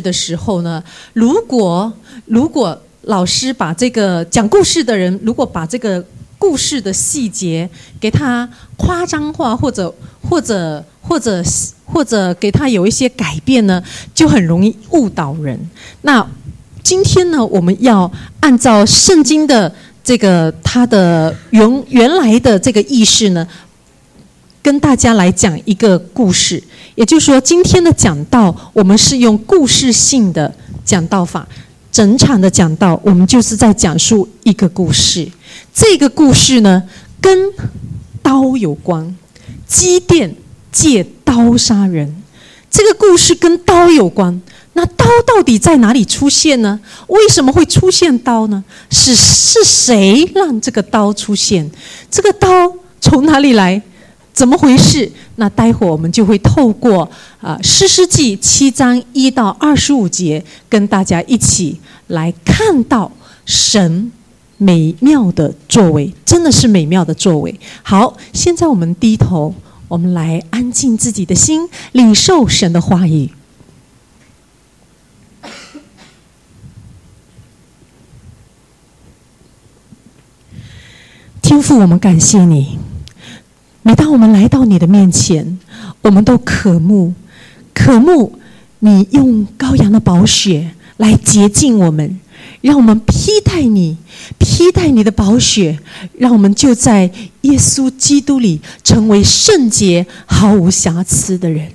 的时候呢，如果如果老师把这个讲故事的人，如果把这个故事的细节给他夸张化，或者或者或者或者给他有一些改变呢，就很容易误导人。那今天呢，我们要按照圣经的这个它的原原来的这个意识呢，跟大家来讲一个故事。也就是说，今天的讲道，我们是用故事性的讲道法，整场的讲道，我们就是在讲述一个故事。这个故事呢，跟刀有关，机电借刀杀人。这个故事跟刀有关，那刀到底在哪里出现呢？为什么会出现刀呢？是是谁让这个刀出现？这个刀从哪里来？怎么回事？那待会儿我们就会透过啊《诗诗记》七章一到二十五节，跟大家一起来看到神美妙的作为，真的是美妙的作为。好，现在我们低头，我们来安静自己的心，领受神的话语。天父，我们感谢你。每当我们来到你的面前，我们都渴慕，渴慕你用羔羊的宝血来洁净我们，让我们披戴你，披戴你的宝血，让我们就在耶稣基督里成为圣洁、毫无瑕疵的人。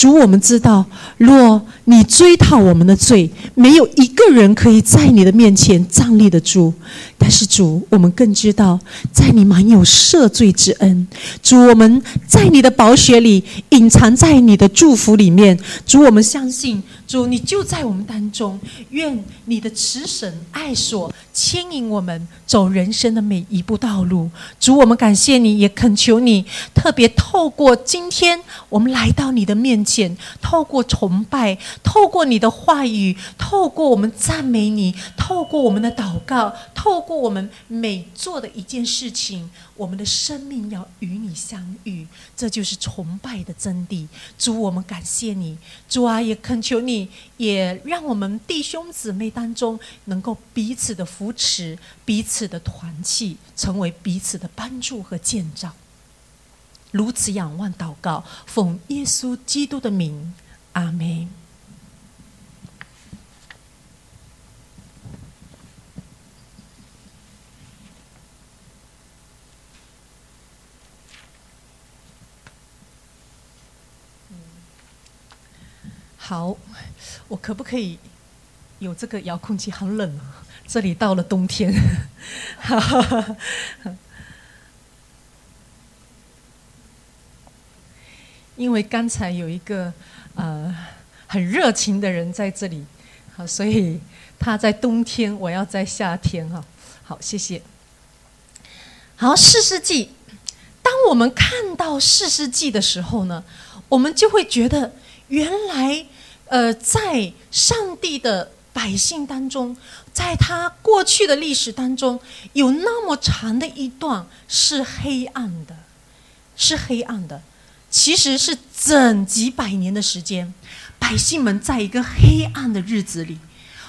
主，我们知道，若你追讨我们的罪，没有一个人可以在你的面前站立得住。但是主，我们更知道，在你满有赦罪之恩。主，我们在你的宝血里，隐藏在你的祝福里面。主，我们相信，主你就在我们当中。愿你的慈神爱所牵引我们走人生的每一步道路。主，我们感谢你，也恳求你，特别透过今天我们来到你的面前，透过崇拜，透过你的话语，透过我们赞美你，透过我们的祷告，透。过我们每做的一件事情，我们的生命要与你相遇，这就是崇拜的真谛。主，我们感谢你，主啊，也恳求你，也让我们弟兄姊妹当中能够彼此的扶持，彼此的团契，成为彼此的帮助和建造。如此仰望祷告，奉耶稣基督的名，阿门。好，我可不可以有这个遥控器？很冷啊，这里到了冬天。因为刚才有一个呃很热情的人在这里，好，所以他在冬天，我要在夏天哈。好，谢谢。好，四世纪，当我们看到四世纪的时候呢，我们就会觉得原来。呃，在上帝的百姓当中，在他过去的历史当中，有那么长的一段是黑暗的，是黑暗的。其实是整几百年的时间，百姓们在一个黑暗的日子里。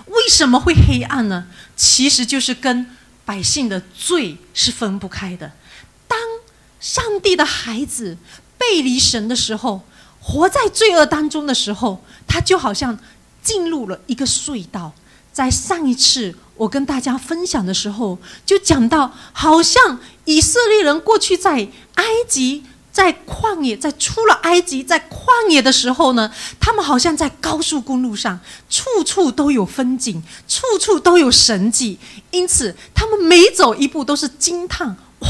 为什么会黑暗呢？其实就是跟百姓的罪是分不开的。当上帝的孩子背离神的时候。活在罪恶当中的时候，他就好像进入了一个隧道。在上一次我跟大家分享的时候，就讲到，好像以色列人过去在埃及，在旷野，在出了埃及，在旷野的时候呢，他们好像在高速公路上，处处都有风景，处处都有神迹，因此他们每走一步都是惊叹：哇，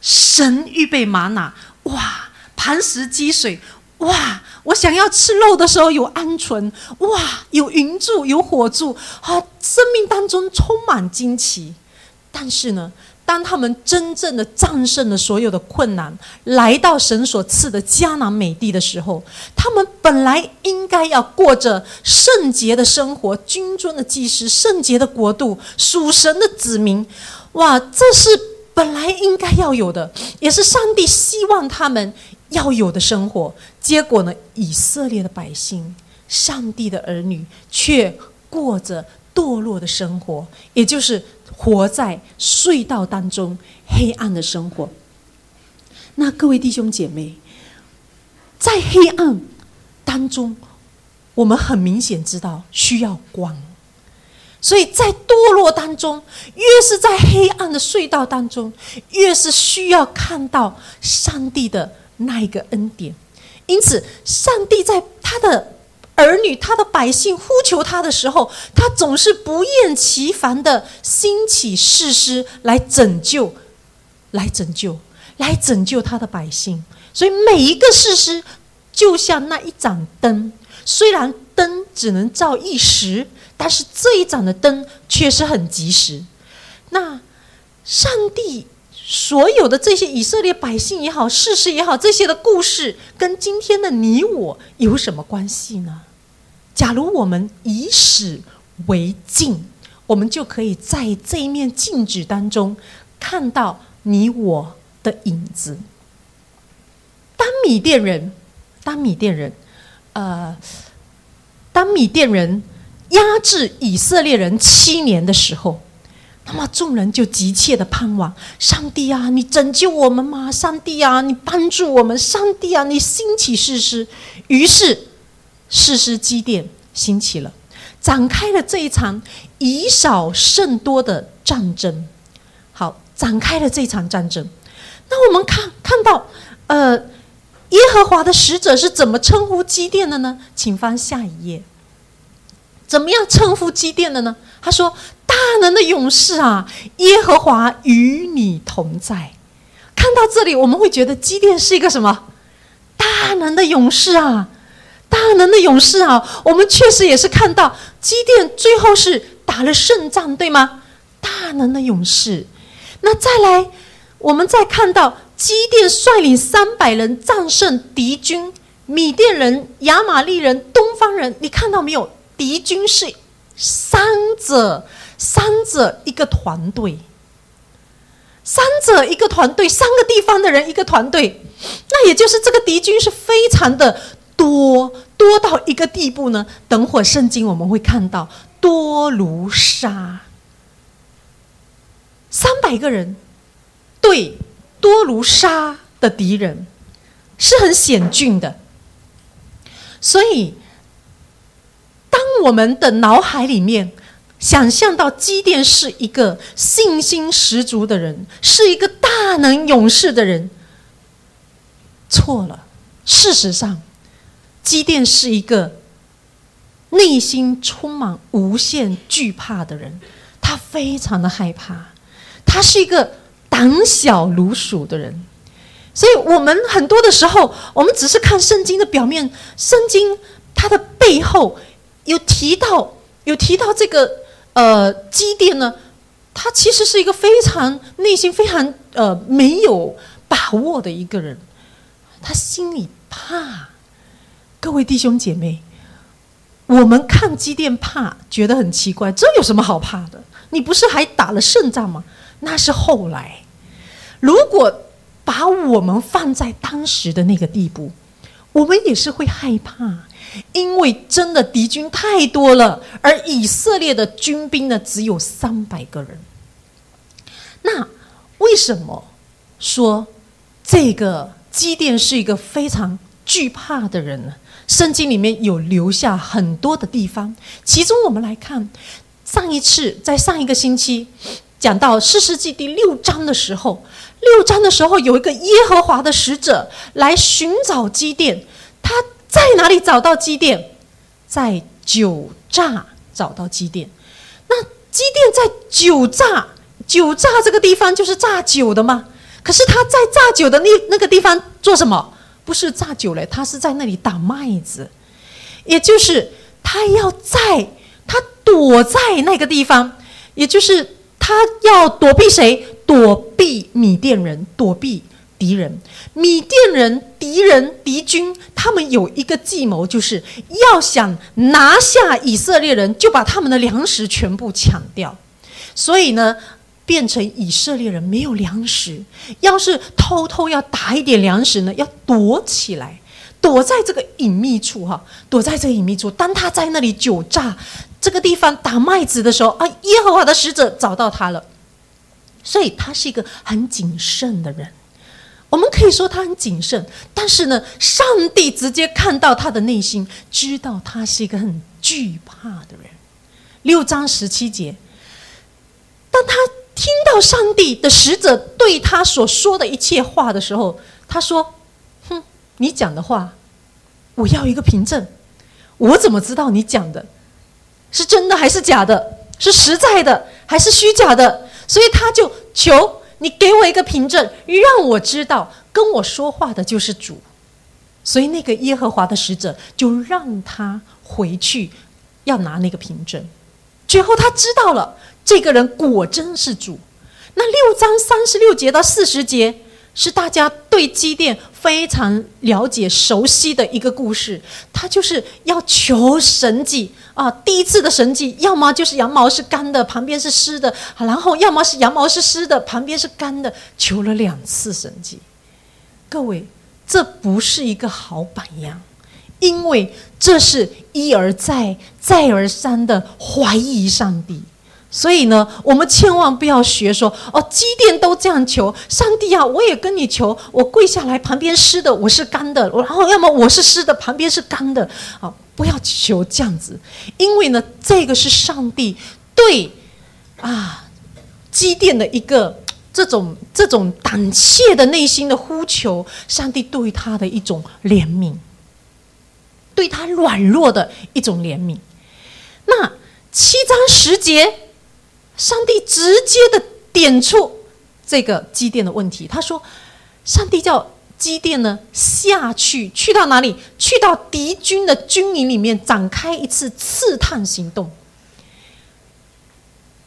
神预备玛瑙，哇，磐石积水。哇！我想要吃肉的时候有鹌鹑，哇，有云柱，有火柱，啊，生命当中充满惊奇。但是呢，当他们真正的战胜了所有的困难，来到神所赐的迦南美地的时候，他们本来应该要过着圣洁的生活，君尊的祭司，圣洁的国度，属神的子民。哇，这是本来应该要有的，也是上帝希望他们。要有的生活，结果呢？以色列的百姓上帝的儿女却过着堕落的生活，也就是活在隧道当中黑暗的生活。那各位弟兄姐妹，在黑暗当中，我们很明显知道需要光，所以在堕落当中，越是在黑暗的隧道当中，越是需要看到上帝的那一个恩典。因此，上帝在他的儿女、他的百姓呼求他的时候，他总是不厌其烦的兴起誓师来拯救，来拯救。来拯救他的百姓，所以每一个事实就像那一盏灯，虽然灯只能照一时，但是这一盏的灯却是很及时。那上帝所有的这些以色列百姓也好，事实也好，这些的故事跟今天的你我有什么关系呢？假如我们以史为镜，我们就可以在这一面镜子当中看到你我。的影子。当米甸人，当米甸人，呃，当米甸人压制以色列人七年的时候，那么众人就急切的盼望上帝啊，你拯救我们吗？上帝啊，你帮助我们！上帝啊，你兴起誓师。于是誓师基甸兴起了，展开了这一场以少胜多的战争。好，展开了这场战争。那我们看看到，呃，耶和华的使者是怎么称呼基甸的呢？请翻下一页。怎么样称呼基甸的呢？他说：“大能的勇士啊，耶和华与你同在。”看到这里，我们会觉得基甸是一个什么？大能的勇士啊，大能的勇士啊！我们确实也是看到基甸最后是打了胜仗，对吗？大能的勇士。那再来。我们再看到基甸率领三百人战胜敌军，米甸人、亚玛利人、东方人，你看到没有？敌军是三者，三者一个团队，三者一个团队，三个地方的人一个团队，那也就是这个敌军是非常的多，多到一个地步呢。等会圣经我们会看到多如沙，三百个人。对，多如沙的敌人是很险峻的，所以当我们的脑海里面想象到基甸是一个信心十足的人，是一个大能勇士的人，错了。事实上，基甸是一个内心充满无限惧怕的人，他非常的害怕，他是一个。胆小如鼠的人，所以我们很多的时候，我们只是看圣经的表面，圣经它的背后有提到，有提到这个呃基甸呢，他其实是一个非常内心非常呃没有把握的一个人，他心里怕。各位弟兄姐妹，我们看基甸怕，觉得很奇怪，这有什么好怕的？你不是还打了胜仗吗？那是后来。如果把我们放在当时的那个地步，我们也是会害怕，因为真的敌军太多了，而以色列的军兵呢只有三百个人。那为什么说这个基甸是一个非常惧怕的人呢？圣经里面有留下很多的地方，其中我们来看，上一次在上一个星期讲到四世纪第六章的时候。六章的时候，有一个耶和华的使者来寻找基甸，他在哪里找到基甸？在酒榨找到基甸。那基甸在酒榨，酒榨这个地方就是榨酒的嘛。可是他在榨酒的那那个地方做什么？不是榨酒嘞，他是在那里打麦子，也就是他要在，他躲在那个地方，也就是他要躲避谁？躲避米甸人，躲避敌人。米甸人、敌人、敌军，他们有一个计谋，就是要想拿下以色列人，就把他们的粮食全部抢掉。所以呢，变成以色列人没有粮食。要是偷偷要打一点粮食呢，要躲起来，躲在这个隐秘处哈，躲在这个隐秘处。当他在那里酒榨这个地方打麦子的时候啊，耶和华的使者找到他了。所以他是一个很谨慎的人。我们可以说他很谨慎，但是呢，上帝直接看到他的内心，知道他是一个很惧怕的人。六章十七节，当他听到上帝的使者对他所说的一切话的时候，他说：“哼，你讲的话，我要一个凭证。我怎么知道你讲的是真的还是假的？是实在的还是虚假的？所以他就求。”你给我一个凭证，让我知道跟我说话的就是主。所以那个耶和华的使者就让他回去，要拿那个凭证。最后他知道了，这个人果真是主。那六章三十六节到四十节。是大家对机电非常了解、熟悉的一个故事。他就是要求神迹啊！第一次的神迹，要么就是羊毛是干的，旁边是湿的；然后要么是羊毛是湿的，旁边是干的。求了两次神迹，各位，这不是一个好榜样，因为这是一而再、再而三的怀疑上帝。所以呢，我们千万不要学说哦，基甸都这样求上帝啊，我也跟你求，我跪下来，旁边湿的，我是干的，然后要么我是湿的，旁边是干的，啊，不要求这样子，因为呢，这个是上帝对啊基甸的一个这种这种胆怯的内心的呼求，上帝对他的一种怜悯，对他软弱的一种怜悯。那七章十节。上帝直接的点出这个基甸的问题。他说：“上帝叫基甸呢下去，去到哪里？去到敌军的军营里面，展开一次刺探行动。”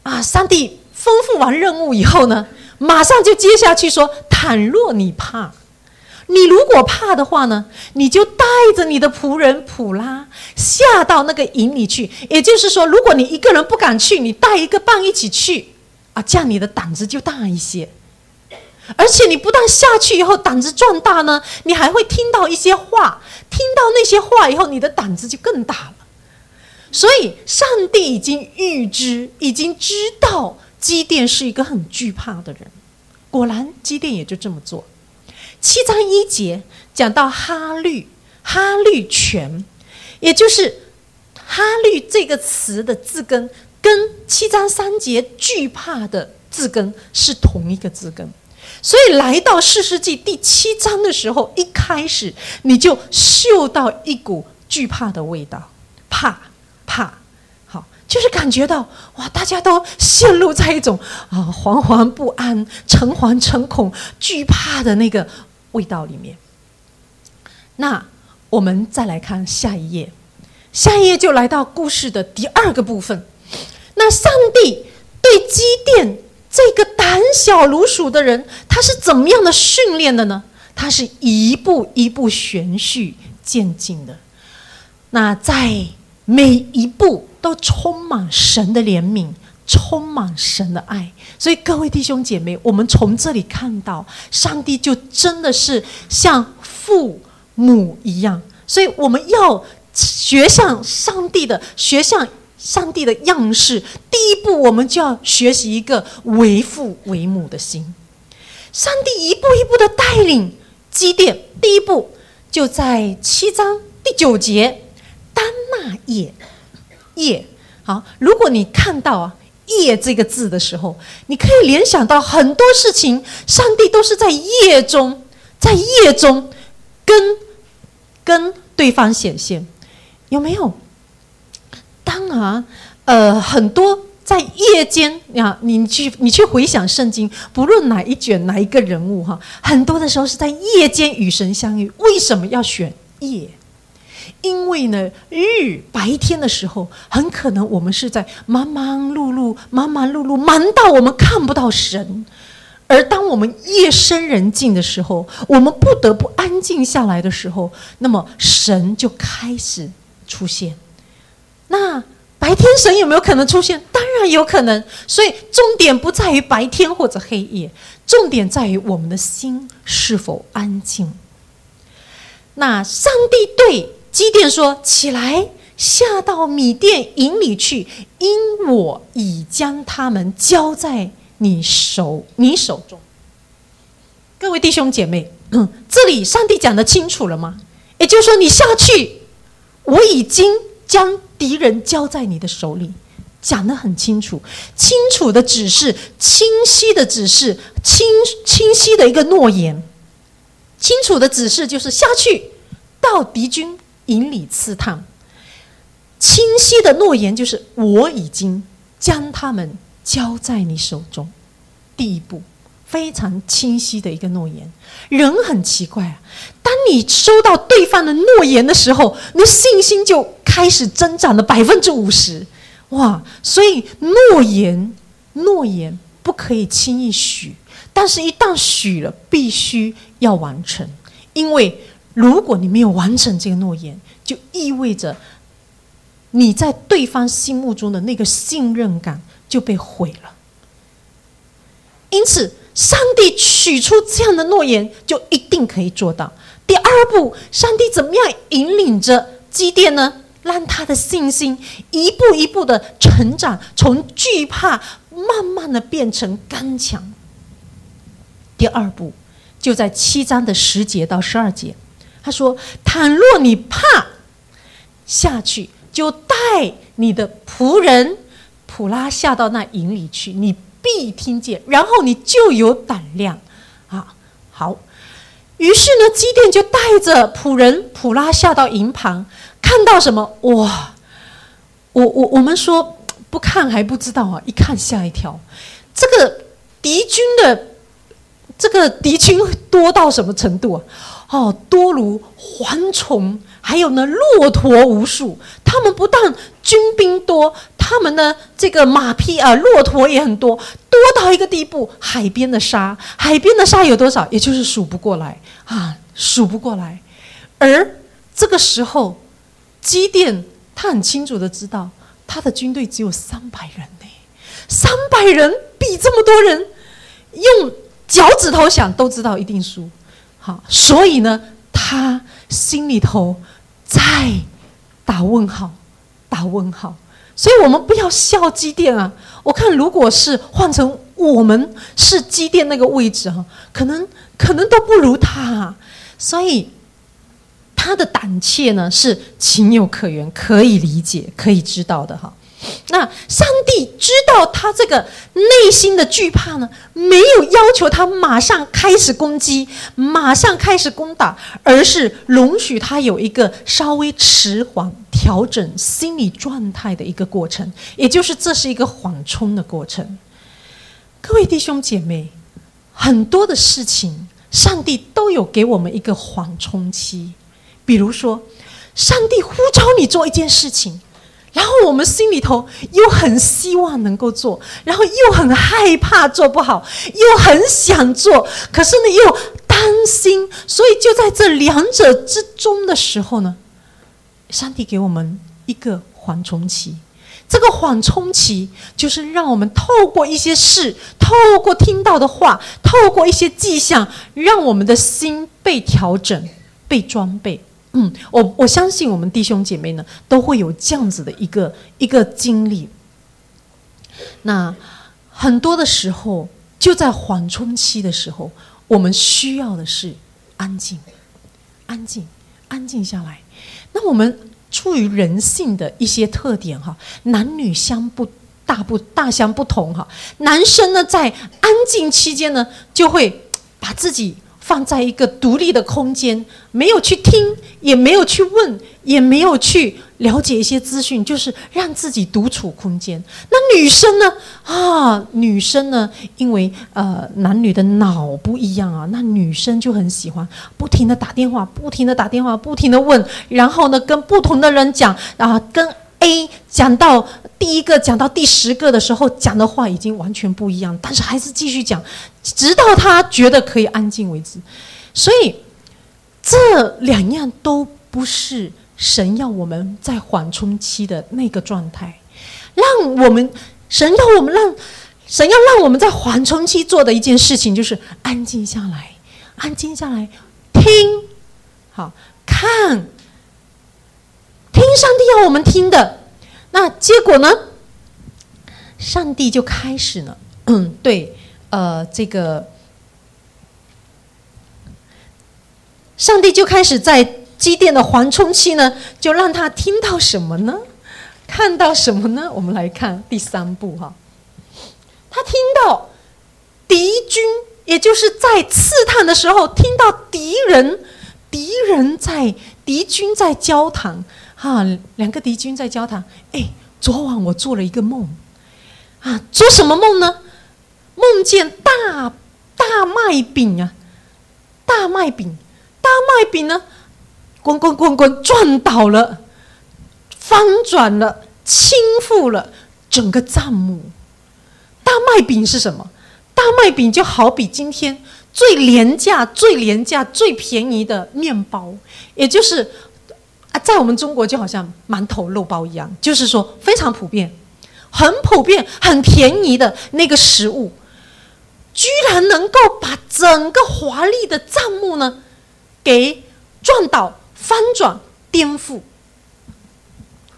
啊！上帝吩咐完任务以后呢，马上就接下去说：“倘若你怕。”你如果怕的话呢，你就带着你的仆人普拉下到那个营里去。也就是说，如果你一个人不敢去，你带一个伴一起去，啊，这样你的胆子就大一些。而且你不但下去以后胆子壮大呢，你还会听到一些话，听到那些话以后，你的胆子就更大了。所以，上帝已经预知，已经知道基甸是一个很惧怕的人。果然，基甸也就这么做。七章一节讲到哈律，哈律泉，也就是哈律这个词的字根，跟七章三节惧怕的字根是同一个字根，所以来到四世纪第七章的时候，一开始你就嗅到一股惧怕的味道，怕怕，好，就是感觉到哇，大家都陷入在一种啊惶惶不安、诚惶诚恐、惧怕的那个。味道里面，那我们再来看下一页，下一页就来到故事的第二个部分。那上帝对基甸这个胆小如鼠的人，他是怎么样的训练的呢？他是一步一步循序渐进的。那在每一步都充满神的怜悯。充满神的爱，所以各位弟兄姐妹，我们从这里看到，上帝就真的是像父母一样，所以我们要学像上帝的，学像上帝的样式。第一步，我们就要学习一个为父为母的心。上帝一步一步的带领积淀，第一步就在七章第九节，丹那夜夜。好，如果你看到啊。夜这个字的时候，你可以联想到很多事情。上帝都是在夜中，在夜中跟跟对方显现，有没有？当然，呃，很多在夜间呀，你去你去回想圣经，不论哪一卷哪一个人物哈，很多的时候是在夜间与神相遇。为什么要选夜？因为呢，日白天的时候，很可能我们是在忙忙碌碌、忙忙碌碌，忙到我们看不到神；而当我们夜深人静的时候，我们不得不安静下来的时候，那么神就开始出现。那白天神有没有可能出现？当然有可能。所以重点不在于白天或者黑夜，重点在于我们的心是否安静。那上帝对基甸说：“起来，下到米店营里去，因我已将他们交在你手你手中。”各位弟兄姐妹，这里上帝讲的清楚了吗？也就是说，你下去，我已经将敌人交在你的手里，讲的很清楚，清楚的指示，清晰的指示，清清晰的一个诺言，清楚的指示就是下去到敌军引里刺探，清晰的诺言就是我已经将他们交在你手中，第一步。非常清晰的一个诺言，人很奇怪啊。当你收到对方的诺言的时候，你的信心就开始增长了百分之五十，哇！所以诺言，诺言不可以轻易许，但是一旦许了，必须要完成，因为如果你没有完成这个诺言，就意味着你在对方心目中的那个信任感就被毁了。因此。上帝取出这样的诺言，就一定可以做到。第二步，上帝怎么样引领着基甸呢？让他的信心一步一步的成长，从惧怕慢慢的变成刚强。第二步，就在七章的十节到十二节，他说：“倘若你怕下去，就带你的仆人普拉下到那营里去。”你。必听见，然后你就有胆量啊！好，于是呢，基甸就带着仆人普拉下到营旁，看到什么？哇！我我我们说不看还不知道啊，一看吓一跳。这个敌军的这个敌军多到什么程度啊？哦，多如蝗虫。还有呢，骆驼无数。他们不但军兵多，他们呢，这个马匹啊，骆驼也很多，多到一个地步。海边的沙，海边的沙有多少？也就是数不过来啊，数不过来。而这个时候，基甸他很清楚的知道，他的军队只有三百人呢，三百人比这么多人，用脚趾头想都知道一定输。好，所以呢，他心里头。在打问号，打问号，所以我们不要笑机电啊！我看如果是换成我们是机电那个位置哈，可能可能都不如他，所以他的胆怯呢是情有可原，可以理解，可以知道的哈。那上帝知道他这个内心的惧怕呢，没有要求他马上开始攻击，马上开始攻打，而是容许他有一个稍微迟缓、调整心理状态的一个过程，也就是这是一个缓冲的过程。各位弟兄姐妹，很多的事情，上帝都有给我们一个缓冲期，比如说，上帝呼召你做一件事情。然后我们心里头又很希望能够做，然后又很害怕做不好，又很想做，可是呢又担心，所以就在这两者之中的时候呢，上帝给我们一个缓冲期。这个缓冲期就是让我们透过一些事，透过听到的话，透过一些迹象，让我们的心被调整、被装备。嗯，我我相信我们弟兄姐妹呢都会有这样子的一个一个经历。那很多的时候，就在缓冲期的时候，我们需要的是安静，安静，安静下来。那我们出于人性的一些特点哈，男女相不大不大相不同哈。男生呢，在安静期间呢，就会把自己。放在一个独立的空间，没有去听，也没有去问，也没有去了解一些资讯，就是让自己独处空间。那女生呢？啊，女生呢？因为呃，男女的脑不一样啊，那女生就很喜欢不停的打电话，不停的打电话，不停的问，然后呢，跟不同的人讲啊，跟 A 讲到。第一个讲到第十个的时候，讲的话已经完全不一样，但是还是继续讲，直到他觉得可以安静为止。所以这两样都不是神要我们在缓冲期的那个状态，让我们神要我们让神要让我们在缓冲期做的一件事情，就是安静下来，安静下来听，好，看，听上帝要我们听的。那结果呢？上帝就开始了，嗯，对，呃，这个上帝就开始在机电的缓冲期呢，就让他听到什么呢？看到什么呢？我们来看第三步哈，他听到敌军，也就是在刺探的时候，听到敌人，敌人在敌军在交谈，哈，两个敌军在交谈。哎，昨晚我做了一个梦。啊，做什么梦呢？梦见大大麦饼啊，大麦饼，大麦饼呢，滚滚滚滚转倒了，翻转了，倾覆了整个账目。大麦饼是什么？大麦饼就好比今天最廉价、最廉价、最便宜的面包，也就是啊，在我们中国就好像馒头、肉包一样，就是说非常普遍。很普遍、很便宜的那个食物，居然能够把整个华丽的帐幕呢，给撞倒、翻转、颠覆。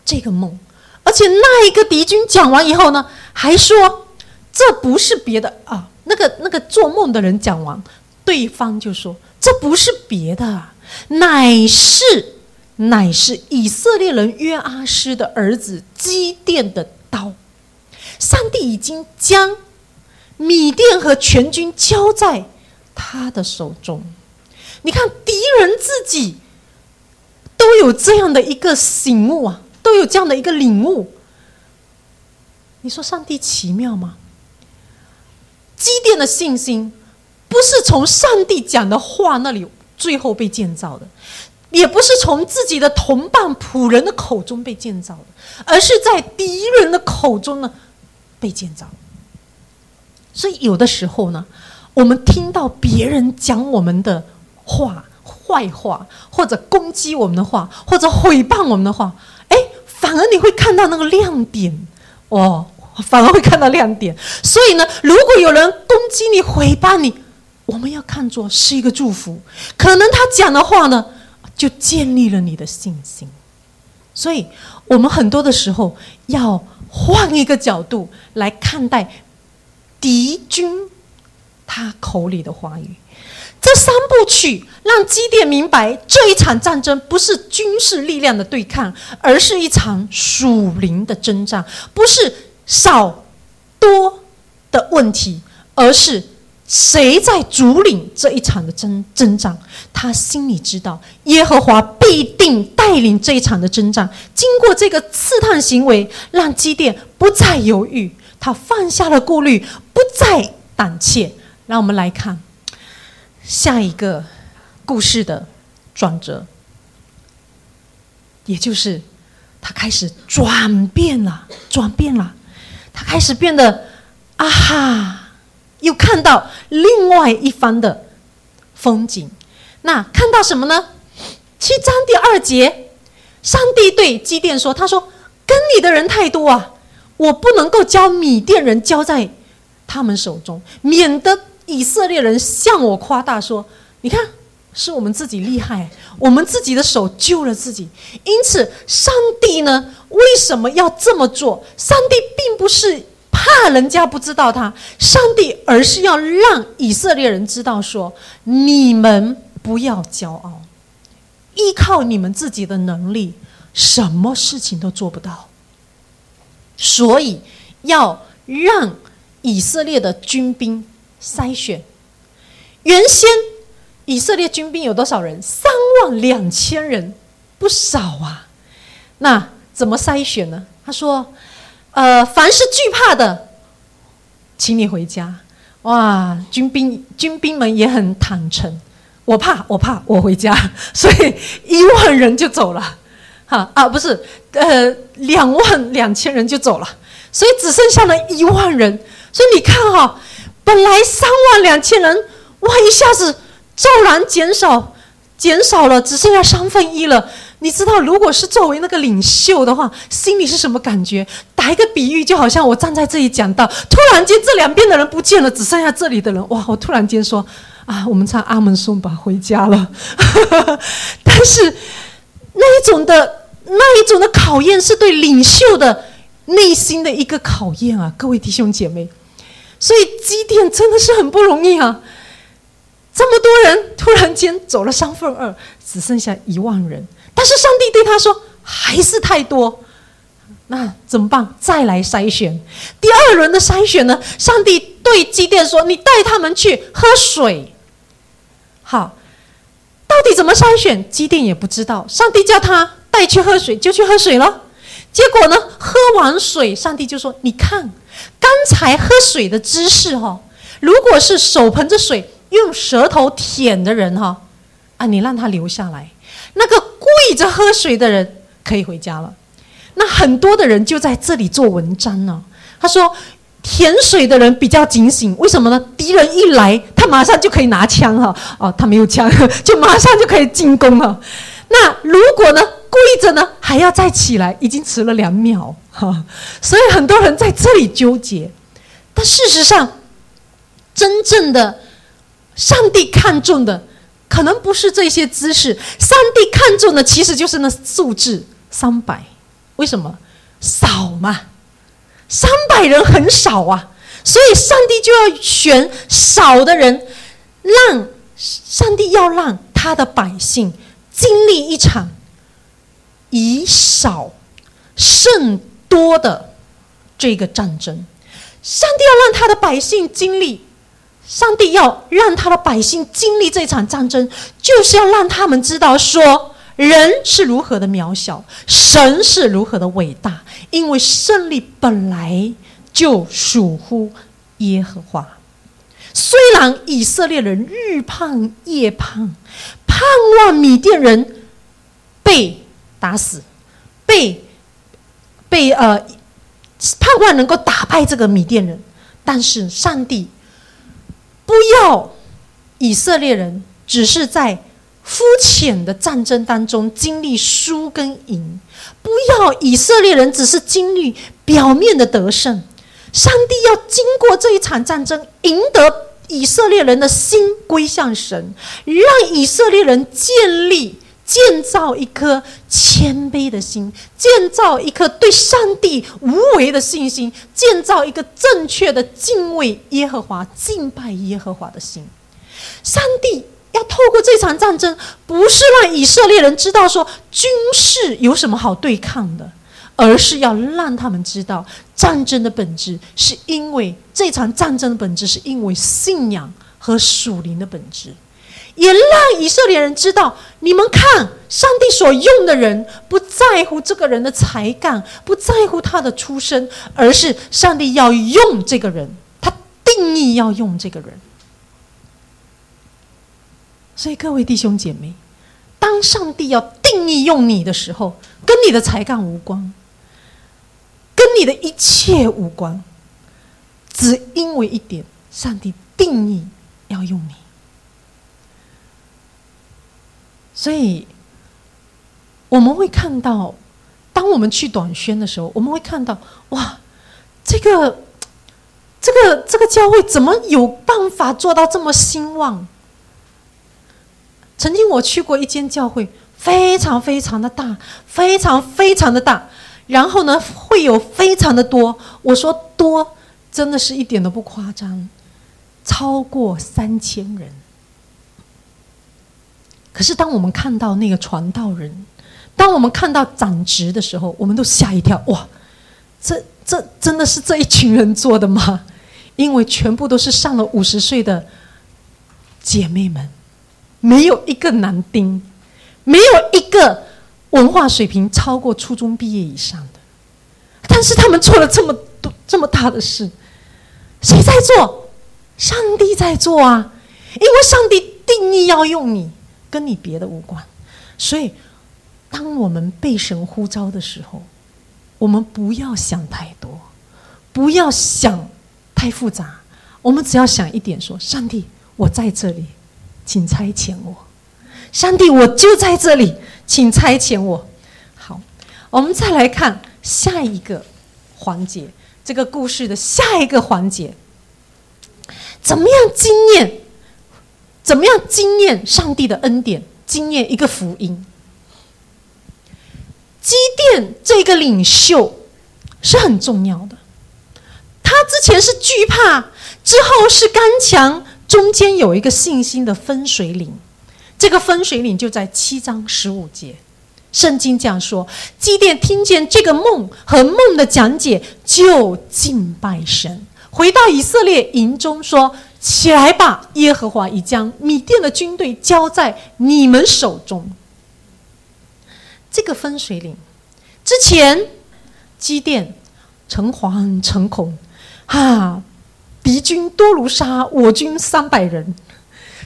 这个梦，而且那一个敌军讲完以后呢，还说这不是别的啊。那个那个做梦的人讲完，对方就说这不是别的，乃是乃是以色列人约阿施的儿子基甸的刀。上帝已经将米店和全军交在他的手中。你看，敌人自己都有这样的一个醒悟啊，都有这样的一个领悟。你说上帝奇妙吗？基甸的信心不是从上帝讲的话那里最后被建造的，也不是从自己的同伴仆人的口中被建造的，而是在敌人的口中呢。被建造，所以有的时候呢，我们听到别人讲我们的话、坏话，或者攻击我们的话，或者诽谤我们的话，哎，反而你会看到那个亮点哦，反而会看到亮点。所以呢，如果有人攻击你、诽谤你，我们要看作是一个祝福，可能他讲的话呢，就建立了你的信心。所以我们很多的时候要。换一个角度来看待敌军他口里的话语，这三部曲让基甸明白，这一场战争不是军事力量的对抗，而是一场属灵的征战，不是少多的问题，而是谁在主领这一场的征征战。他心里知道，耶和华必定带领这一场的征战。经过这个刺探行为，让基甸不再犹豫，他放下了顾虑，不再胆怯。让我们来看下一个故事的转折，也就是他开始转变了，转变了，他开始变得啊哈，又看到另外一番的风景。那看到什么呢？七章第二节，上帝对基甸说：“他说，跟你的人太多啊，我不能够教米甸人交在他们手中，免得以色列人向我夸大说：你看，是我们自己厉害，我们自己的手救了自己。因此，上帝呢，为什么要这么做？上帝并不是怕人家不知道他，上帝而是要让以色列人知道说：你们。”不要骄傲，依靠你们自己的能力，什么事情都做不到。所以要让以色列的军兵筛选。原先以色列军兵有多少人？三万两千人，不少啊。那怎么筛选呢？他说：“呃，凡是惧怕的，请你回家。”哇，军兵军兵们也很坦诚。我怕，我怕，我回家，所以一万人就走了，哈啊，不是，呃，两万两千人就走了，所以只剩下了一万人。所以你看哈，本来三万两千人，哇，一下子骤然减少，减少了，只剩下三分一了。你知道，如果是作为那个领袖的话，心里是什么感觉？打一个比喻，就好像我站在这里讲到，突然间这两边的人不见了，只剩下这里的人，哇，我突然间说。啊，我们唱阿门颂吧，回家了。但 但是那一种的那一种的考验，是对领袖的内心的一个考验啊，各位弟兄姐妹。所以基甸真的是很不容易啊！这么多人突然间走了三分二，只剩下一万人，但是上帝对他说还是太多，那怎么办？再来筛选。第二轮的筛选呢？上帝对基甸说：“你带他们去喝水。”好，到底怎么筛选？基甸也不知道。上帝叫他带去喝水，就去喝水了。结果呢？喝完水，上帝就说：“你看。”刚才喝水的姿势哈，如果是手捧着水用舌头舔的人哈，啊，你让他留下来；那个跪着喝水的人可以回家了。那很多的人就在这里做文章呢。他说，舔水的人比较警醒，为什么呢？敌人一来，他马上就可以拿枪哈。哦，他没有枪，就马上就可以进攻了。那如果呢，跪着呢，还要再起来，已经迟了两秒。哈，所以很多人在这里纠结，但事实上，真正的上帝看重的可能不是这些姿势，上帝看重的其实就是那数字三百。为什么少嘛？三百人很少啊，所以上帝就要选少的人，让上帝要让他的百姓经历一场以少胜。多的这个战争，上帝要让他的百姓经历，上帝要让他的百姓经历这场战争，就是要让他们知道说，人是如何的渺小，神是如何的伟大，因为胜利本来就属乎耶和华。虽然以色列人日盼夜盼，盼望米甸人被打死，被。被呃盼望能够打败这个米甸人，但是上帝不要以色列人只是在肤浅的战争当中经历输跟赢，不要以色列人只是经历表面的得胜，上帝要经过这一场战争，赢得以色列人的心归向神，让以色列人建立。建造一颗谦卑的心，建造一颗对上帝无为的信心，建造一个正确的敬畏耶和华、敬拜耶和华的心。上帝要透过这场战争，不是让以色列人知道说军事有什么好对抗的，而是要让他们知道战争的本质，是因为这场战争的本质是因为信仰和属灵的本质。也让以色列人知道，你们看，上帝所用的人不在乎这个人的才干，不在乎他的出身，而是上帝要用这个人，他定义要用这个人。所以，各位弟兄姐妹，当上帝要定义用你的时候，跟你的才干无关，跟你的一切无关，只因为一点，上帝定义要用你。所以，我们会看到，当我们去短宣的时候，我们会看到，哇，这个，这个，这个教会怎么有办法做到这么兴旺？曾经我去过一间教会，非常非常的大，非常非常的大，然后呢，会有非常的多。我说多，真的是一点都不夸张，超过三千人。可是，当我们看到那个传道人，当我们看到长职的时候，我们都吓一跳。哇，这这真的是这一群人做的吗？因为全部都是上了五十岁的姐妹们，没有一个男丁，没有一个文化水平超过初中毕业以上的。但是他们做了这么多这么大的事，谁在做？上帝在做啊！因为上帝定义要用你。跟你别的无关，所以当我们被神呼召的时候，我们不要想太多，不要想太复杂，我们只要想一点：说，上帝，我在这里，请差遣我；上帝，我就在这里，请差遣我。好，我们再来看下一个环节，这个故事的下一个环节，怎么样经验？怎么样经验上帝的恩典？经验一个福音。基甸这个领袖是很重要的，他之前是惧怕，之后是刚强，中间有一个信心的分水岭。这个分水岭就在七章十五节，圣经这样说：基甸听见这个梦和梦的讲解，就敬拜神，回到以色列营中说：“起来吧，耶和华已将米甸的军队交在你们手中。”这个分水岭之前，基甸诚惶诚恐，啊，敌军多如沙，我军三百人。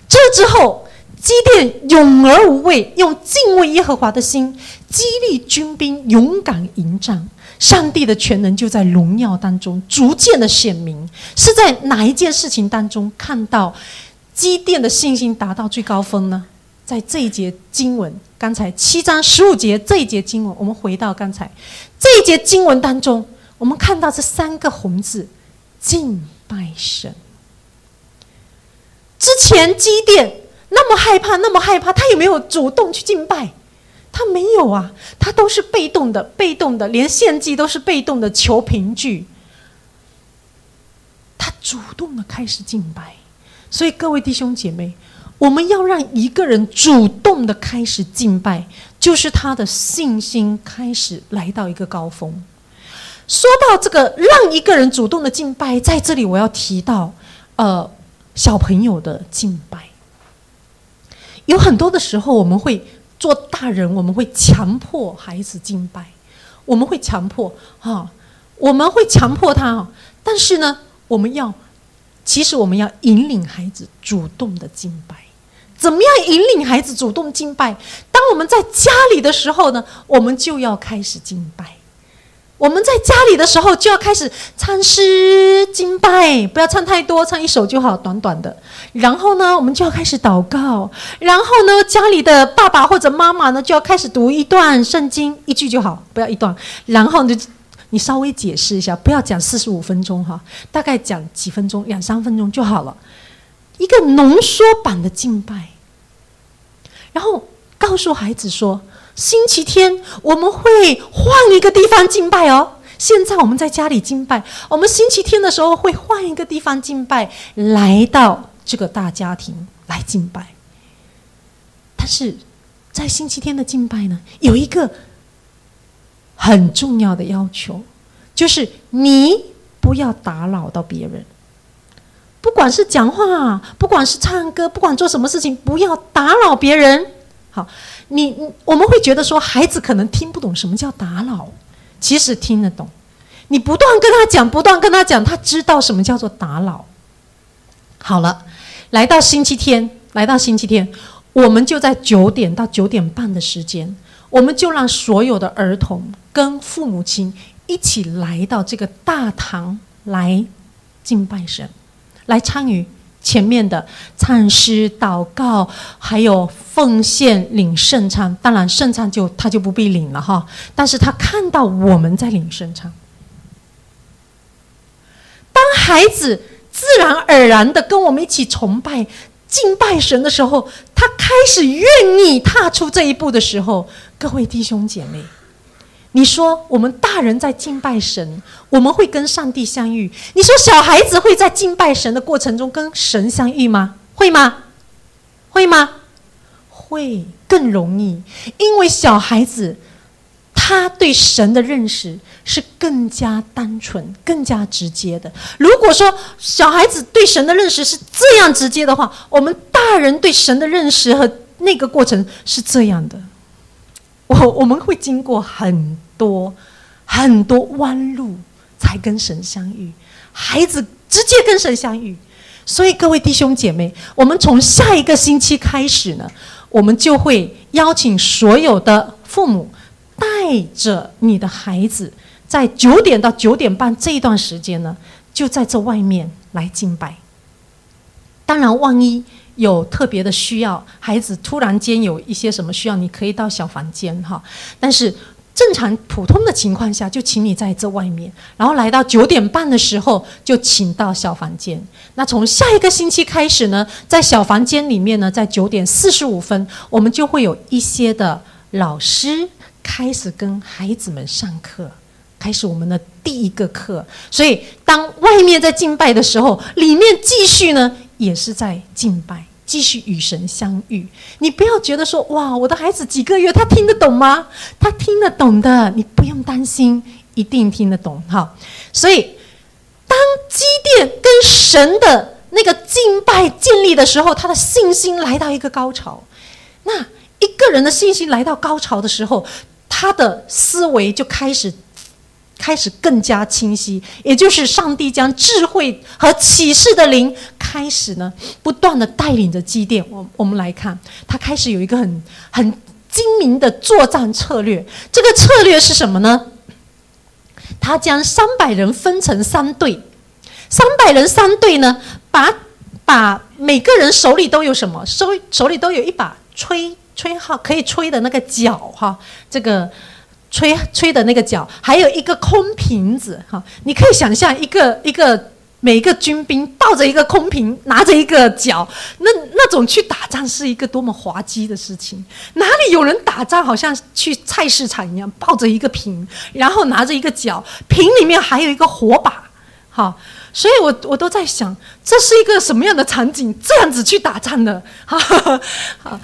这之后，基甸勇而无畏，用敬畏耶和华的心激励军兵，勇敢迎战。上帝的全能就在荣耀当中逐渐的显明。是在哪一件事情当中看到基甸的信心达到最高峰呢？在这一节经文，刚才七章十五节这一节经文，我们回到刚才这一节经文当中，我们看到这三个红字：敬拜神。之前基甸那么害怕，那么害怕，他有没有主动去敬拜？他没有啊，他都是被动的，被动的，连献祭都是被动的，求凭据。他主动的开始敬拜，所以各位弟兄姐妹。我们要让一个人主动的开始敬拜，就是他的信心开始来到一个高峰。说到这个，让一个人主动的敬拜，在这里我要提到，呃，小朋友的敬拜。有很多的时候，我们会做大人，我们会强迫孩子敬拜，我们会强迫哈，我们会强迫他，但是呢，我们要，其实我们要引领孩子主动的敬拜。怎么样引领孩子主动敬拜？当我们在家里的时候呢，我们就要开始敬拜。我们在家里的时候就要开始唱诗敬拜，不要唱太多，唱一首就好，短短的。然后呢，我们就要开始祷告。然后呢，家里的爸爸或者妈妈呢，就要开始读一段圣经，一句就好，不要一段。然后就你稍微解释一下，不要讲四十五分钟哈，大概讲几分钟，两三分钟就好了。一个浓缩版的敬拜。然后告诉孩子说：“星期天我们会换一个地方敬拜哦。现在我们在家里敬拜，我们星期天的时候会换一个地方敬拜，来到这个大家庭来敬拜。但是在星期天的敬拜呢，有一个很重要的要求，就是你不要打扰到别人。”不管是讲话，不管是唱歌，不管做什么事情，不要打扰别人。好，你我们会觉得说，孩子可能听不懂什么叫打扰，其实听得懂。你不断跟他讲，不断跟他讲，他知道什么叫做打扰。好了，来到星期天，来到星期天，我们就在九点到九点半的时间，我们就让所有的儿童跟父母亲一起来到这个大堂来敬拜神。来参与前面的唱诗、祷告，还有奉献、领圣餐。当然，圣餐就他就不必领了哈。但是他看到我们在领圣餐，当孩子自然而然的跟我们一起崇拜、敬拜神的时候，他开始愿意踏出这一步的时候，各位弟兄姐妹。你说我们大人在敬拜神，我们会跟上帝相遇。你说小孩子会在敬拜神的过程中跟神相遇吗？会吗？会吗？会更容易，因为小孩子他对神的认识是更加单纯、更加直接的。如果说小孩子对神的认识是这样直接的话，我们大人对神的认识和那个过程是这样的。我我们会经过很多很多弯路，才跟神相遇。孩子直接跟神相遇，所以各位弟兄姐妹，我们从下一个星期开始呢，我们就会邀请所有的父母带着你的孩子，在九点到九点半这一段时间呢，就在这外面来敬拜。当然，万一。有特别的需要，孩子突然间有一些什么需要，你可以到小房间哈。但是正常普通的情况下，就请你在这外面，然后来到九点半的时候，就请到小房间。那从下一个星期开始呢，在小房间里面呢，在九点四十五分，我们就会有一些的老师开始跟孩子们上课，开始我们的第一个课。所以，当外面在敬拜的时候，里面继续呢，也是在敬拜。继续与神相遇，你不要觉得说哇，我的孩子几个月，他听得懂吗？他听得懂的，你不用担心，一定听得懂。哈。所以当基甸跟神的那个敬拜建立的时候，他的信心来到一个高潮。那一个人的信心来到高潮的时候，他的思维就开始。开始更加清晰，也就是上帝将智慧和启示的灵开始呢，不断的带领着基甸。我我们来看，他开始有一个很很精明的作战策略。这个策略是什么呢？他将三百人分成三队，三百人三队呢，把把每个人手里都有什么？手手里都有一把吹吹号可以吹的那个角哈，这个。吹吹的那个角，还有一个空瓶子，哈，你可以想象一个一个每个军兵抱着一个空瓶，拿着一个角，那那种去打仗是一个多么滑稽的事情。哪里有人打仗，好像去菜市场一样，抱着一个瓶，然后拿着一个角，瓶里面还有一个火把，哈，所以我我都在想，这是一个什么样的场景？这样子去打仗的，哈，好。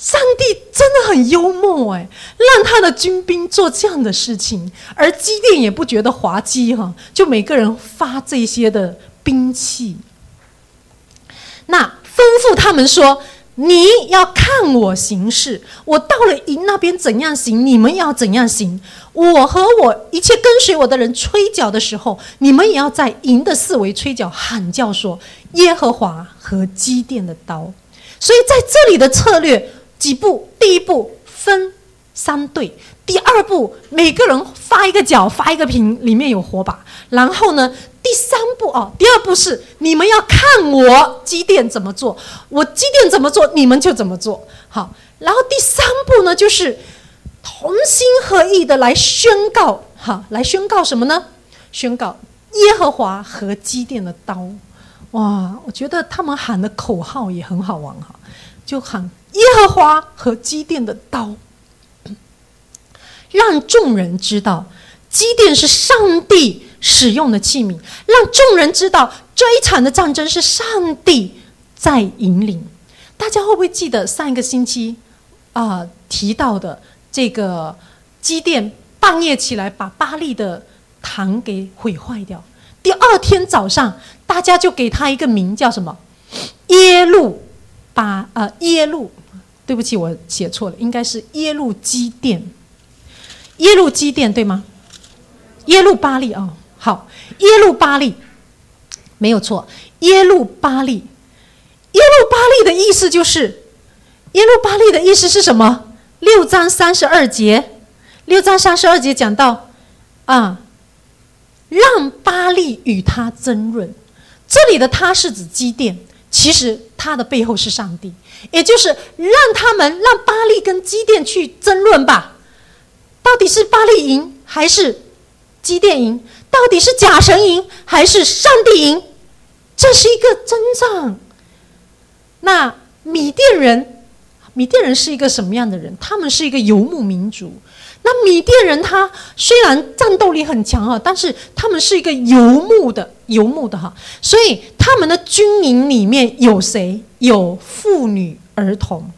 上帝真的很幽默哎，让他的军兵做这样的事情，而基甸也不觉得滑稽哈，就每个人发这些的兵器。那吩咐他们说：“你要看我行事，我到了营那边怎样行，你们要怎样行。我和我一切跟随我的人吹角的时候，你们也要在营的四围吹角喊叫，说耶和华和基甸的刀。所以在这里的策略。”几步？第一步分三队，第二步每个人发一个角，发一个瓶，里面有火把。然后呢，第三步哦，第二步是你们要看我机电怎么做，我机电怎么做，你们就怎么做。好，然后第三步呢，就是同心合意的来宣告，哈，来宣告什么呢？宣告耶和华和机电的刀。哇，我觉得他们喊的口号也很好玩哈，就喊。耶和华和基甸的刀，让众人知道基甸是上帝使用的器皿，让众人知道这一场的战争是上帝在引领。大家会不会记得上一个星期啊提到的这个基甸半夜起来把巴利的堂给毁坏掉？第二天早上，大家就给他一个名叫什么？耶路巴啊耶路。对不起，我写错了，应该是耶路基甸，耶路基甸对吗？耶路巴利哦，好，耶路巴利没有错，耶路巴利，耶路巴利的意思就是，耶路巴利的意思是什么？六章三十二节，六章三十二节讲到啊，让巴利与他争论，这里的他是指基甸，其实他的背后是上帝。也就是让他们让巴利跟基甸去争论吧，到底是巴利赢还是基甸赢？到底是假神赢还是上帝赢？这是一个征战。那米甸人，米甸人是一个什么样的人？他们是一个游牧民族。那米甸人他虽然战斗力很强啊，但是他们是一个游牧的游牧的哈，所以他们的军营里面有谁？有妇女儿童，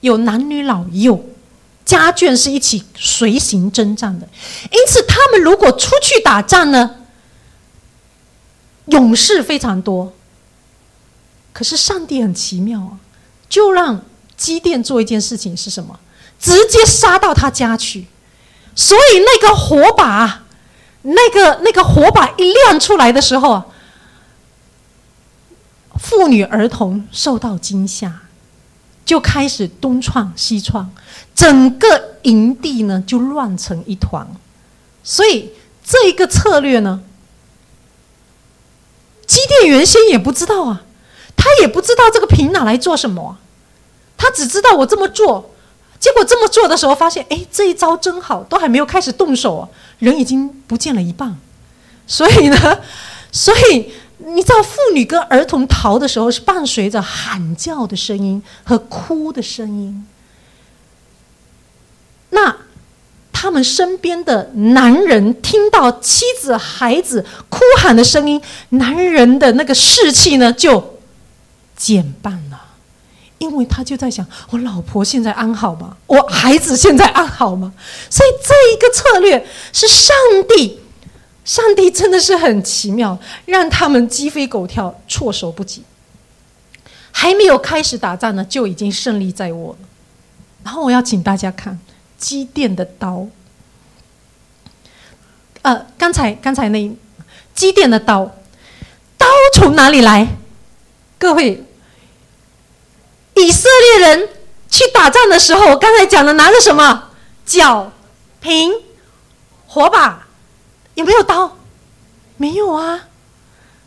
有男女老幼，家眷是一起随行征战的。因此，他们如果出去打仗呢，勇士非常多。可是上帝很奇妙啊，就让基甸做一件事情是什么？直接杀到他家去。所以那个火把，那个那个火把一亮出来的时候。妇女儿童受到惊吓，就开始东窜西窜，整个营地呢就乱成一团。所以这一个策略呢，基甸原先也不知道啊，他也不知道这个瓶拿来做什么，他只知道我这么做，结果这么做的时候，发现哎，这一招真好，都还没有开始动手，人已经不见了一半。所以呢，所以你知道，妇女跟儿童逃的时候，是伴随着喊叫的声音和哭的声音。那他们身边的男人听到妻子、孩子哭喊的声音，男人的那个士气呢，就减半了。因为他就在想：我老婆现在安好吗？我孩子现在安好吗？所以这一个策略是上帝，上帝真的是很奇妙，让他们鸡飞狗跳，措手不及。还没有开始打仗呢，就已经胜利在握了。然后我要请大家看机电的刀。呃，刚才刚才那机电的刀，刀从哪里来？各位。以色列人去打仗的时候，我刚才讲的拿着什么？脚、瓶、火把，有没有刀？没有啊，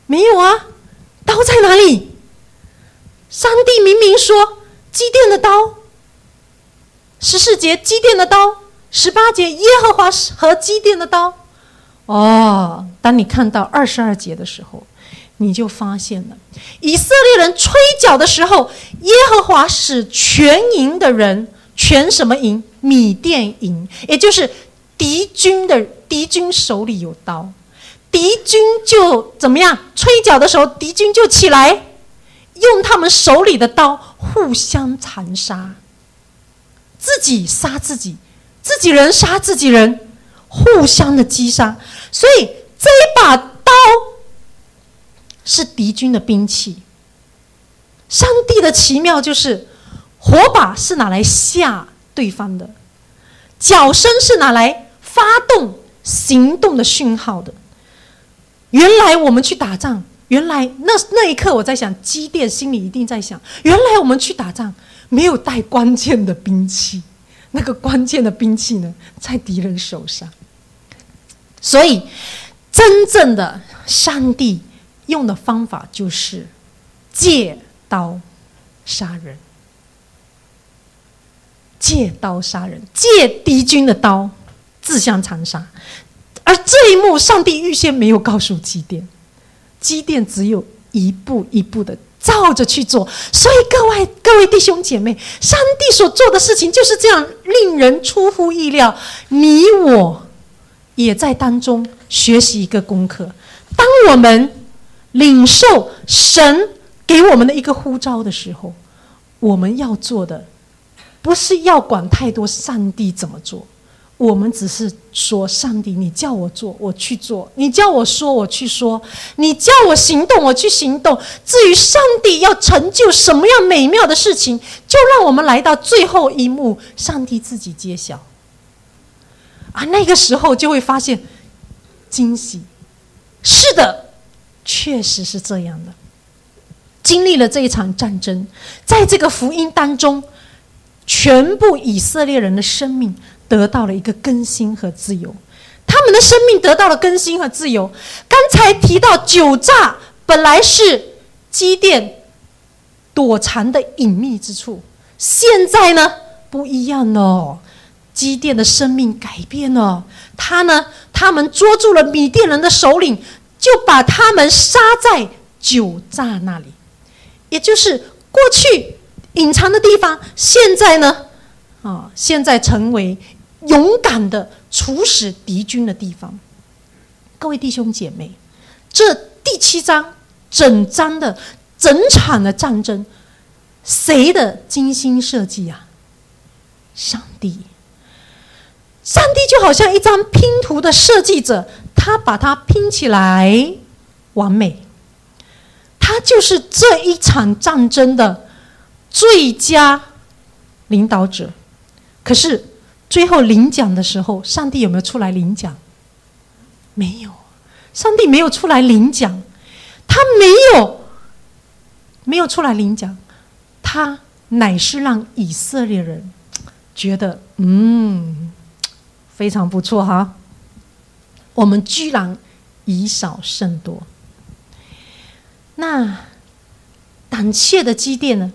没有啊，刀在哪里？上帝明明说机电的刀，十四节机电的刀，十八节耶和华和机电的刀。哦，当你看到二十二节的时候。你就发现了，以色列人吹角的时候，耶和华使全营的人全什么营？米甸营，也就是敌军的敌军手里有刀，敌军就怎么样？吹角的时候，敌军就起来，用他们手里的刀互相残杀，自己杀自己，自己人杀自己人，互相的击杀。所以这一把。是敌军的兵器。上帝的奇妙就是，火把是拿来吓对方的，脚声是拿来发动行动的讯号的。原来我们去打仗，原来那那一刻我在想，基甸心里一定在想：原来我们去打仗没有带关键的兵器，那个关键的兵器呢，在敌人手上。所以，真正的上帝。用的方法就是借刀杀人，借刀杀人，借敌军的刀自相残杀。而这一幕，上帝预先没有告诉基甸，基甸只有一步一步的照着去做。所以，各位各位弟兄姐妹，上帝所做的事情就是这样，令人出乎意料。你我也在当中学习一个功课。当我们领受神给我们的一个呼召的时候，我们要做的不是要管太多上帝怎么做，我们只是说：上帝，你叫我做，我去做；你叫我说，我去说；你叫我行动，我去行动。至于上帝要成就什么样美妙的事情，就让我们来到最后一幕，上帝自己揭晓。啊，那个时候就会发现惊喜。是的。确实是这样的。经历了这一场战争，在这个福音当中，全部以色列人的生命得到了一个更新和自由。他们的生命得到了更新和自由。刚才提到酒炸本来是积淀躲藏的隐秘之处，现在呢不一样了。积淀的生命改变了，他呢，他们捉住了米甸人的首领。就把他们杀在酒榨那里，也就是过去隐藏的地方。现在呢，啊，现在成为勇敢的处死敌军的地方。各位弟兄姐妹，这第七章整章的整场的战争，谁的精心设计啊？上帝，上帝就好像一张拼图的设计者。他把它拼起来完美，他就是这一场战争的最佳领导者。可是最后领奖的时候，上帝有没有出来领奖？没有，上帝没有出来领奖，他没有没有出来领奖，他乃是让以色列人觉得嗯非常不错哈。我们居然以少胜多，那胆怯的基甸呢？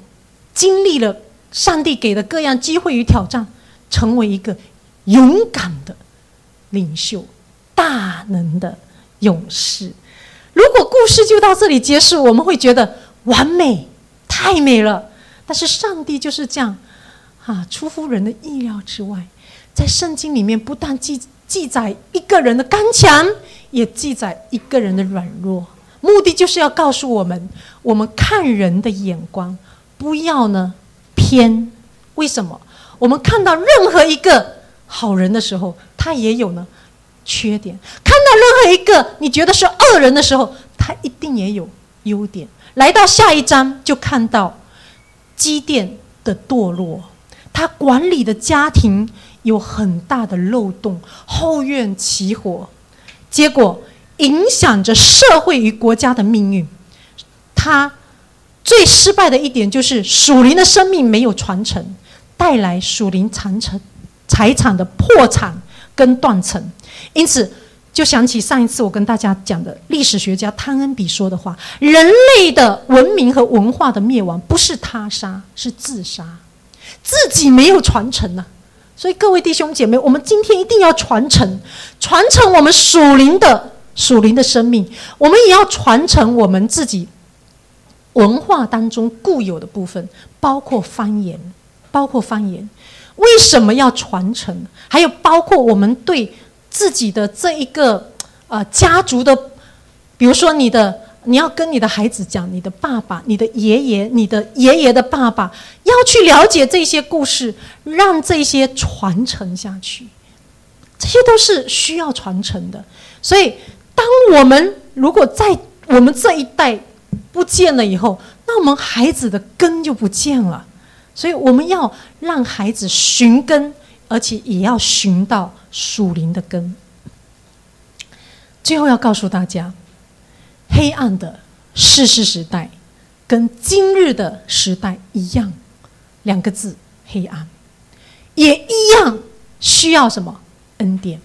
经历了上帝给的各样机会与挑战，成为一个勇敢的领袖、大能的勇士。如果故事就到这里结束，我们会觉得完美，太美了。但是上帝就是这样，啊，出乎人的意料之外，在圣经里面不但记记载一个人的刚强，也记载一个人的软弱，目的就是要告诉我们，我们看人的眼光不要呢偏。为什么？我们看到任何一个好人的时候，他也有呢缺点；看到任何一个你觉得是恶人的时候，他一定也有优点。来到下一章，就看到。积淀的堕落，他管理的家庭有很大的漏洞，后院起火，结果影响着社会与国家的命运。他最失败的一点就是属灵的生命没有传承，带来属灵残城财产的破产跟断层，因此。就想起上一次我跟大家讲的历史学家汤恩比说的话：人类的文明和文化的灭亡不是他杀，是自杀，自己没有传承呢。所以各位弟兄姐妹，我们今天一定要传承，传承我们属灵的属灵的生命，我们也要传承我们自己文化当中固有的部分，包括方言，包括方言。为什么要传承？还有包括我们对。自己的这一个呃家族的，比如说你的，你要跟你的孩子讲，你的爸爸、你的爷爷、你的爷爷的爸爸，要去了解这些故事，让这些传承下去，这些都是需要传承的。所以，当我们如果在我们这一代不见了以后，那我们孩子的根就不见了。所以，我们要让孩子寻根。而且也要寻到属灵的根。最后要告诉大家，黑暗的世世时代，跟今日的时代一样，两个字：黑暗，也一样需要什么恩典。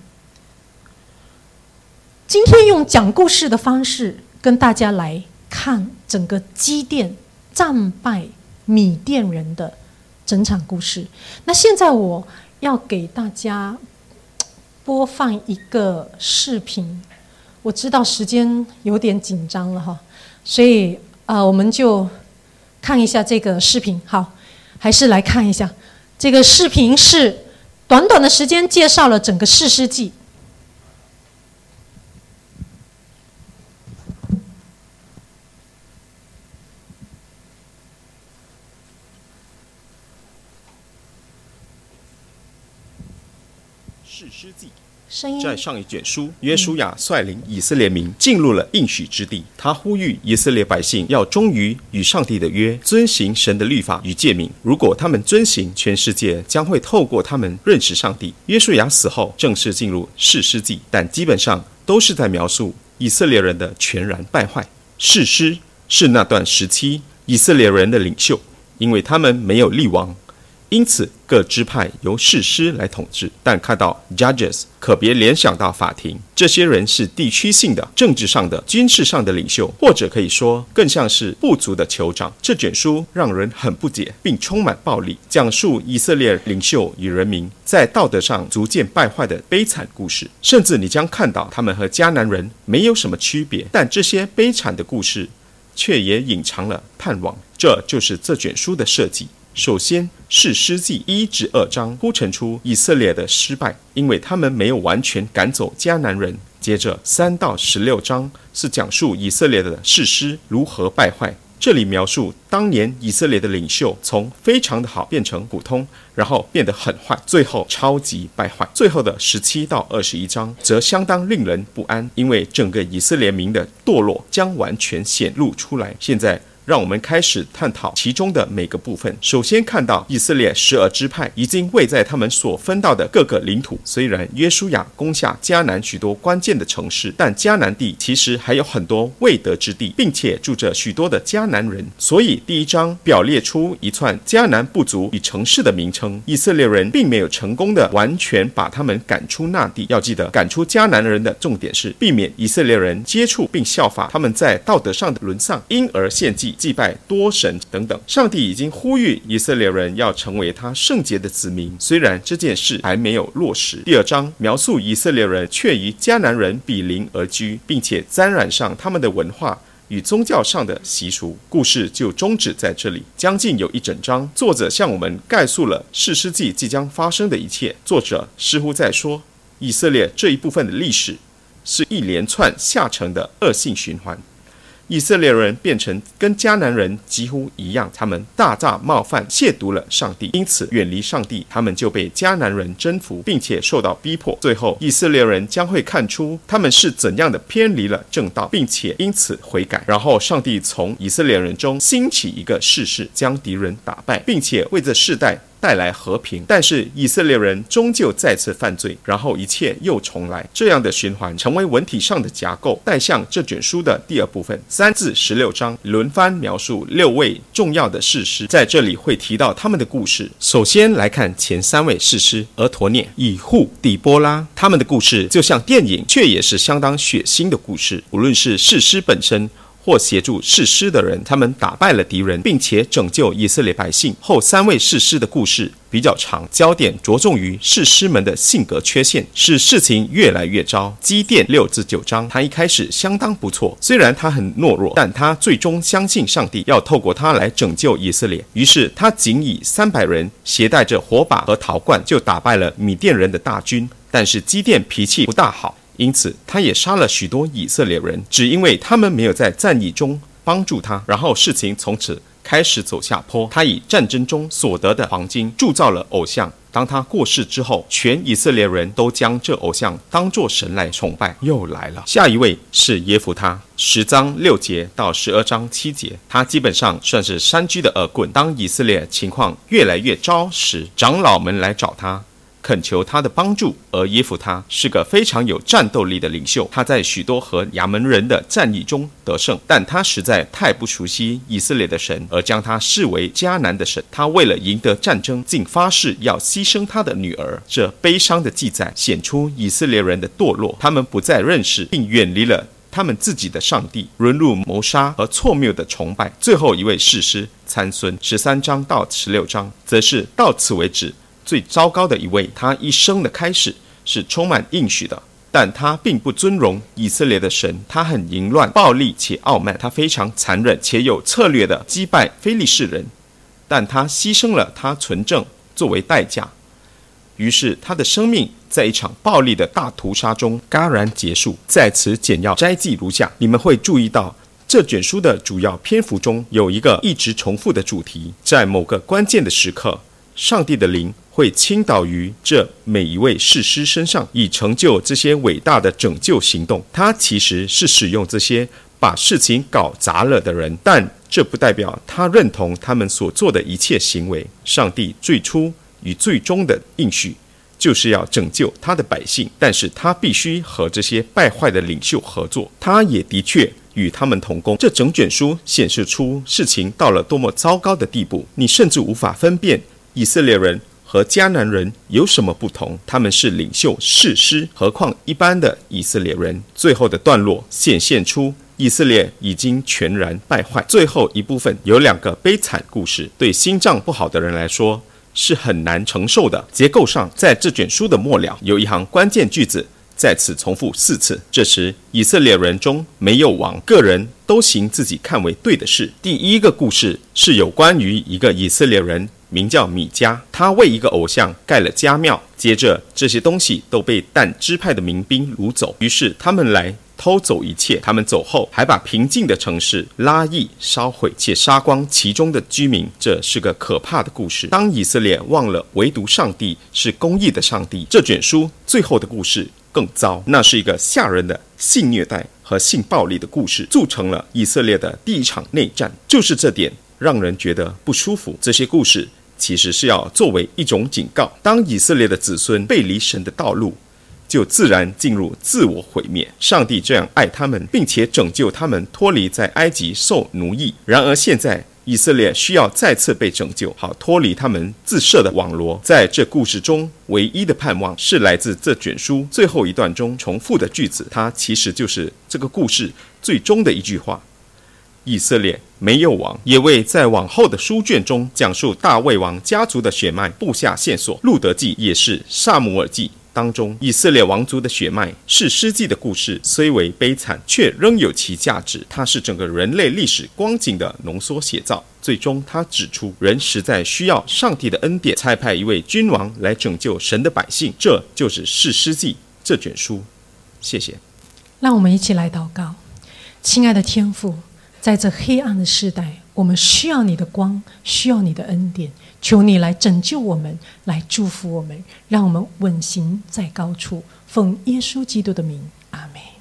今天用讲故事的方式跟大家来看整个基甸战败米甸人的整场故事。那现在我。要给大家播放一个视频，我知道时间有点紧张了哈，所以啊，我们就看一下这个视频。好，还是来看一下这个视频，是短短的时间介绍了整个《四世纪》。在上一卷书，约书亚率领以色列民进入了应许之地。他呼吁以色列百姓要忠于与上帝的约，遵行神的律法与诫命。如果他们遵行，全世界将会透过他们认识上帝。约书亚死后，正式进入士师记，但基本上都是在描述以色列人的全然败坏。士师是那段时期以色列人的领袖，因为他们没有立王。因此，各支派由士师来统治。但看到 judges，可别联想到法庭。这些人是地区性的、政治上的、军事上的领袖，或者可以说更像是部族的酋长。这卷书让人很不解，并充满暴力，讲述以色列领袖与人民在道德上逐渐败坏的悲惨故事。甚至你将看到他们和迦南人没有什么区别。但这些悲惨的故事，却也隐藏了盼望。这就是这卷书的设计。首先是诗记一至二章铺陈出以色列的失败，因为他们没有完全赶走迦南人。接着三到十六章是讲述以色列的士师如何败坏。这里描述当年以色列的领袖从非常的好变成普通，然后变得很坏，最后超级败坏。最后的十七到二十一章则相当令人不安，因为整个以色列民的堕落将完全显露出来。现在。让我们开始探讨其中的每个部分。首先看到以色列十二支派已经位在他们所分到的各个领土。虽然约书亚攻下迦南许多关键的城市，但迦南地其实还有很多未得之地，并且住着许多的迦南人。所以第一章表列出一串迦南部族与城市的名称。以色列人并没有成功的完全把他们赶出那地。要记得，赶出迦南人的重点是避免以色列人接触并效法他们在道德上的沦丧，因而献祭。祭、拜多神等等。上帝已经呼吁以色列人要成为他圣洁的子民，虽然这件事还没有落实。第二章描述以色列人却与迦南人比邻而居，并且沾染上他们的文化。与宗教上的习俗，故事就终止在这里。将近有一整章，作者向我们概述了世世纪即将发生的一切。作者似乎在说，以色列这一部分的历史是一连串下沉的恶性循环。以色列人变成跟迦南人几乎一样，他们大大冒犯、亵渎了上帝，因此远离上帝，他们就被迦南人征服，并且受到逼迫。最后，以色列人将会看出他们是怎样的偏离了正道，并且因此悔改。然后，上帝从以色列人中兴起一个士士，将敌人打败，并且为这世代。带来和平，但是以色列人终究再次犯罪，然后一切又重来，这样的循环成为文体上的架构，带向这卷书的第二部分，三至十六章轮番描述六位重要的士师，在这里会提到他们的故事。首先来看前三位士师：俄陀涅、以户、底波拉，他们的故事就像电影，却也是相当血腥的故事。无论是士师本身。或协助誓师的人，他们打败了敌人，并且拯救以色列百姓。后三位誓师的故事比较长，焦点着重于誓师们的性格缺陷，使事情越来越糟。基甸六至九章，他一开始相当不错，虽然他很懦弱，但他最终相信上帝要透过他来拯救以色列。于是他仅以三百人携带着火把和陶罐，就打败了米甸人的大军。但是基甸脾气不大好。因此，他也杀了许多以色列人，只因为他们没有在战役中帮助他。然后事情从此开始走下坡。他以战争中所得的黄金铸造了偶像。当他过世之后，全以色列人都将这偶像当作神来崇拜。又来了，下一位是耶夫他，十章六节到十二章七节，他基本上算是山居的恶棍。当以色列情况越来越糟时，长老们来找他。恳求他的帮助，而耶夫他是个非常有战斗力的领袖。他在许多和亚门人的战役中得胜，但他实在太不熟悉以色列的神，而将他视为迦南的神。他为了赢得战争，竟发誓要牺牲他的女儿。这悲伤的记载显出以色列人的堕落，他们不再认识并远离了他们自己的上帝，沦入谋杀和错谬的崇拜。最后一位士师参孙，十三章到十六章，则是到此为止。最糟糕的一位，他一生的开始是充满应许的，但他并不尊荣以色列的神，他很淫乱、暴力且傲慢，他非常残忍且有策略的击败非利士人，但他牺牲了他纯正作为代价，于是他的生命在一场暴力的大屠杀中戛然结束。在此简要摘记如下：你们会注意到这卷书的主要篇幅中有一个一直重复的主题，在某个关键的时刻，上帝的灵。会倾倒于这每一位士师身上，以成就这些伟大的拯救行动。他其实是使用这些把事情搞砸了的人，但这不代表他认同他们所做的一切行为。上帝最初与最终的应许就是要拯救他的百姓，但是他必须和这些败坏的领袖合作。他也的确与他们同工。这整卷书显示出事情到了多么糟糕的地步，你甚至无法分辨以色列人。和迦南人有什么不同？他们是领袖、士师，何况一般的以色列人？最后的段落显现出以色列已经全然败坏。最后一部分有两个悲惨故事，对心脏不好的人来说是很难承受的。结构上，在这卷书的末了有一行关键句子再次重复四次。这时，以色列人中没有王，个人都行自己看为对的事。第一个故事是有关于一个以色列人。名叫米迦，他为一个偶像盖了家庙。接着，这些东西都被但支派的民兵掳走，于是他们来偷走一切。他们走后，还把平静的城市拉邑烧毁，且杀光其中的居民。这是个可怕的故事。当以色列忘了唯独上帝是公义的上帝，这卷书最后的故事更糟。那是一个吓人的性虐待和性暴力的故事，铸成了以色列的第一场内战。就是这点让人觉得不舒服。这些故事。其实是要作为一种警告：当以色列的子孙背离神的道路，就自然进入自我毁灭。上帝这样爱他们，并且拯救他们脱离在埃及受奴役。然而现在以色列需要再次被拯救，好脱离他们自设的网罗。在这故事中，唯一的盼望是来自这卷书最后一段中重复的句子，它其实就是这个故事最终的一句话：以色列没有王，也为在往后的书卷中讲述大卫王家族的血脉布下线索。路德记也是萨姆尔记。当中，以色列王族的血脉是诗记的故事，虽为悲惨，却仍有其价值。它是整个人类历史光景的浓缩写照。最终，他指出，人实在需要上帝的恩典，差派一位君王来拯救神的百姓。这就是士诗记这卷书。谢谢。让我们一起来祷告，亲爱的天父，在这黑暗的时代，我们需要你的光，需要你的恩典。求你来拯救我们，来祝福我们，让我们稳行在高处。奉耶稣基督的名，阿门。